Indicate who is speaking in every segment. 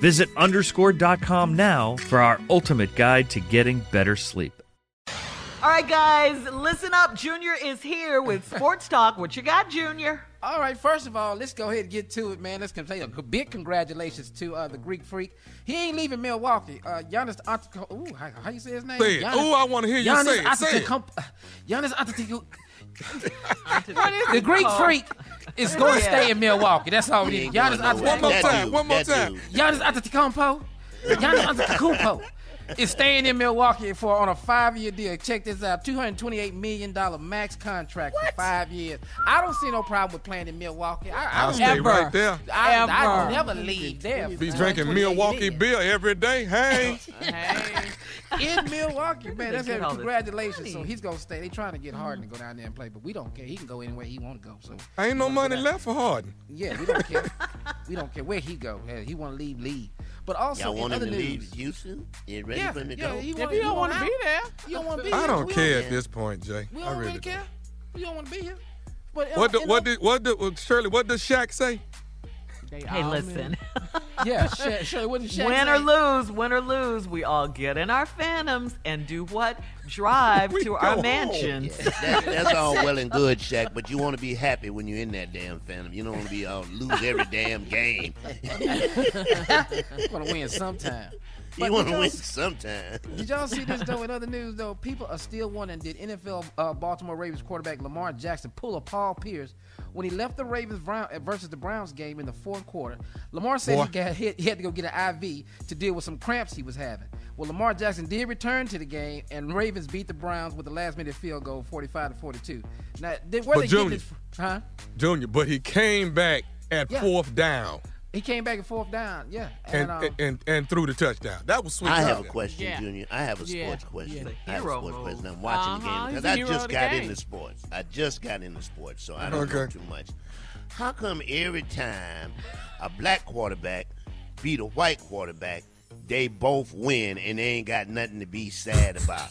Speaker 1: Visit underscore.com now for our ultimate guide to getting better sleep.
Speaker 2: All right, guys, listen up. Junior is here with Sports Talk. What you got, Junior?
Speaker 3: All right, first of all, let's go ahead and get to it, man. Let's say a big congratulations to uh, the Greek Freak. He ain't leaving Milwaukee. Uh, Giannis Antetokounmpo. Ooh, how, how you say his name?
Speaker 4: Say it.
Speaker 3: Giannis,
Speaker 4: Ooh, I wanna hear you
Speaker 3: Giannis
Speaker 4: say it. Say it.
Speaker 3: Antetokounmpo- Giannis Antetokounmpo. the Greek Freak is going to stay in Milwaukee. That's all we need. Giannis
Speaker 4: going nowhere. One more time, one more time. dude.
Speaker 3: Giannis Antetokounmpo. Giannis Antetokounmpo is staying in Milwaukee for on a five-year deal. Check this out: two hundred twenty-eight million dollar max contract for five years. I don't see no problem with playing in Milwaukee. I, I
Speaker 4: I'll stay
Speaker 3: ever,
Speaker 4: right there.
Speaker 3: I, I
Speaker 2: Ever.
Speaker 3: never leave there.
Speaker 4: Be drinking Milwaukee
Speaker 3: million.
Speaker 4: beer every day. Hey.
Speaker 3: in Milwaukee, man. That's
Speaker 2: Get
Speaker 3: it. Congratulations. So he's gonna stay. They trying to get Harden to go down there and play, but we don't care. He can go anywhere he want to go. So
Speaker 4: Ain't no money left for Harden.
Speaker 3: yeah, we don't care. we don't care where he go. Hey, he want to leave, leave. But also
Speaker 5: Y'all
Speaker 3: in
Speaker 5: want him
Speaker 3: other
Speaker 5: to
Speaker 3: news,
Speaker 5: leave Houston? You ready
Speaker 3: yeah,
Speaker 5: for him to
Speaker 3: yeah,
Speaker 5: go?
Speaker 3: he
Speaker 2: If you don't
Speaker 3: want
Speaker 2: want to be there,
Speaker 3: You don't want to be
Speaker 4: I
Speaker 3: here.
Speaker 4: don't
Speaker 3: We
Speaker 4: care
Speaker 3: care.
Speaker 4: at this point, Jay.
Speaker 3: We
Speaker 4: I
Speaker 3: don't
Speaker 4: really
Speaker 3: really
Speaker 4: do.
Speaker 3: care. We don't want to be here. But uh,
Speaker 4: What do,
Speaker 3: in
Speaker 4: what
Speaker 3: other-
Speaker 4: did what did well, Shirley? What does Shaq say?
Speaker 2: Hey, listen.
Speaker 3: yeah, Shay, Shay, what did Shaq
Speaker 2: win
Speaker 3: say?
Speaker 2: or lose, win or lose, we all get in our phantoms and do what? Drive to our
Speaker 4: go
Speaker 2: mansions.
Speaker 5: That, that's all well and good, Shaq, but you want to be happy when you're in that damn phantom. You don't want to be uh, lose every damn game.
Speaker 3: want to win sometime. But
Speaker 5: You want to win sometime.
Speaker 3: Did y'all see this though? In other news though, people are still wondering: Did NFL uh, Baltimore Ravens quarterback Lamar Jackson pull a Paul Pierce when he left the Ravens Brown, versus the Browns game in the fourth quarter? Lamar said
Speaker 4: Boy.
Speaker 3: he got hit. He had to go get an IV to deal with some cramps he was having. Well, Lamar Jackson did return to the game, and Ravens beat the Browns with the last minute field goal, forty-five to forty-two. Now, did, where
Speaker 4: But
Speaker 3: they get
Speaker 4: Junior-
Speaker 3: this? fr- Huh?
Speaker 4: Junior, but he came back at
Speaker 3: Yeah.
Speaker 4: fourth down
Speaker 3: He came back at fourth down. Yeah,
Speaker 4: and,
Speaker 3: um,
Speaker 4: and, and threw the touchdown. That was sweet.
Speaker 5: I have a question,
Speaker 6: Yeah.
Speaker 5: Junior. I have a
Speaker 6: Yeah.
Speaker 5: sports question.
Speaker 6: Yeah.
Speaker 5: I have a
Speaker 2: Hero
Speaker 5: sports
Speaker 2: move.
Speaker 5: question. I'm watching
Speaker 6: Uh-huh.
Speaker 5: the game because I just got
Speaker 6: game.
Speaker 5: into sports. I just got into sports, so I don't know too much. How come every time a black quarterback beat a white quarterback, they both win and they ain't got nothing to be sad about?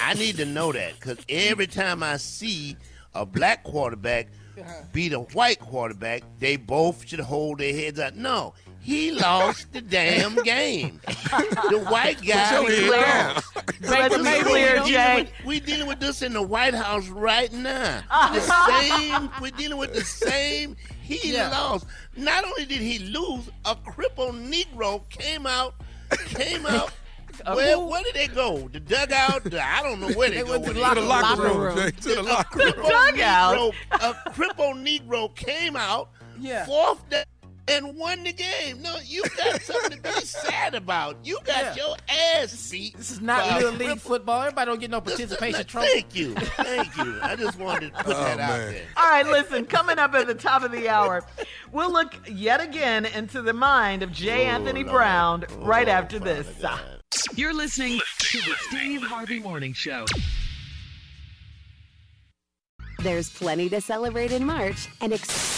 Speaker 5: I, I need to know that because every time I see a black quarterback uh-huh. beat a white quarterback, they both should hold their heads up. No, he lost the damn game. The white guy
Speaker 4: Put your head
Speaker 5: lost.
Speaker 2: Let's
Speaker 5: This
Speaker 2: be
Speaker 5: is-
Speaker 2: clear,
Speaker 5: we dealing
Speaker 2: Jay.
Speaker 5: with- We dealing with this in the White House right now. The same. We're dealing with the same. He
Speaker 3: Yeah.
Speaker 5: lost. Not only did he lose, a crippled Negro came out. Came out. Where, where did they go? The dugout? The- I don't know where they,
Speaker 3: They
Speaker 5: go.
Speaker 3: went to the
Speaker 5: they
Speaker 3: locker
Speaker 4: the locker
Speaker 3: Locker
Speaker 4: room,
Speaker 3: room.
Speaker 4: Jay. To the
Speaker 5: A
Speaker 4: locker room.
Speaker 5: crippled
Speaker 2: dugout.
Speaker 5: Negro, a crippled Negro came out
Speaker 3: Yeah.
Speaker 5: fourth down and won the game. No, you got something to be sad about. You got
Speaker 3: Yeah.
Speaker 5: your ass beat.
Speaker 3: This is not real league
Speaker 5: crippled-
Speaker 3: football. Everybody don't get no participation
Speaker 5: not-
Speaker 3: trophy.
Speaker 5: Thank you, thank you. I just wanted to put
Speaker 4: Oh,
Speaker 5: that out there.
Speaker 2: All right, listen, coming up at the top of the hour, we'll look yet again into the mind of J. Anthony Brown oh, right after this.
Speaker 6: You're listening to the Steve Harvey Morning Show.
Speaker 7: There's plenty to celebrate in March and ex-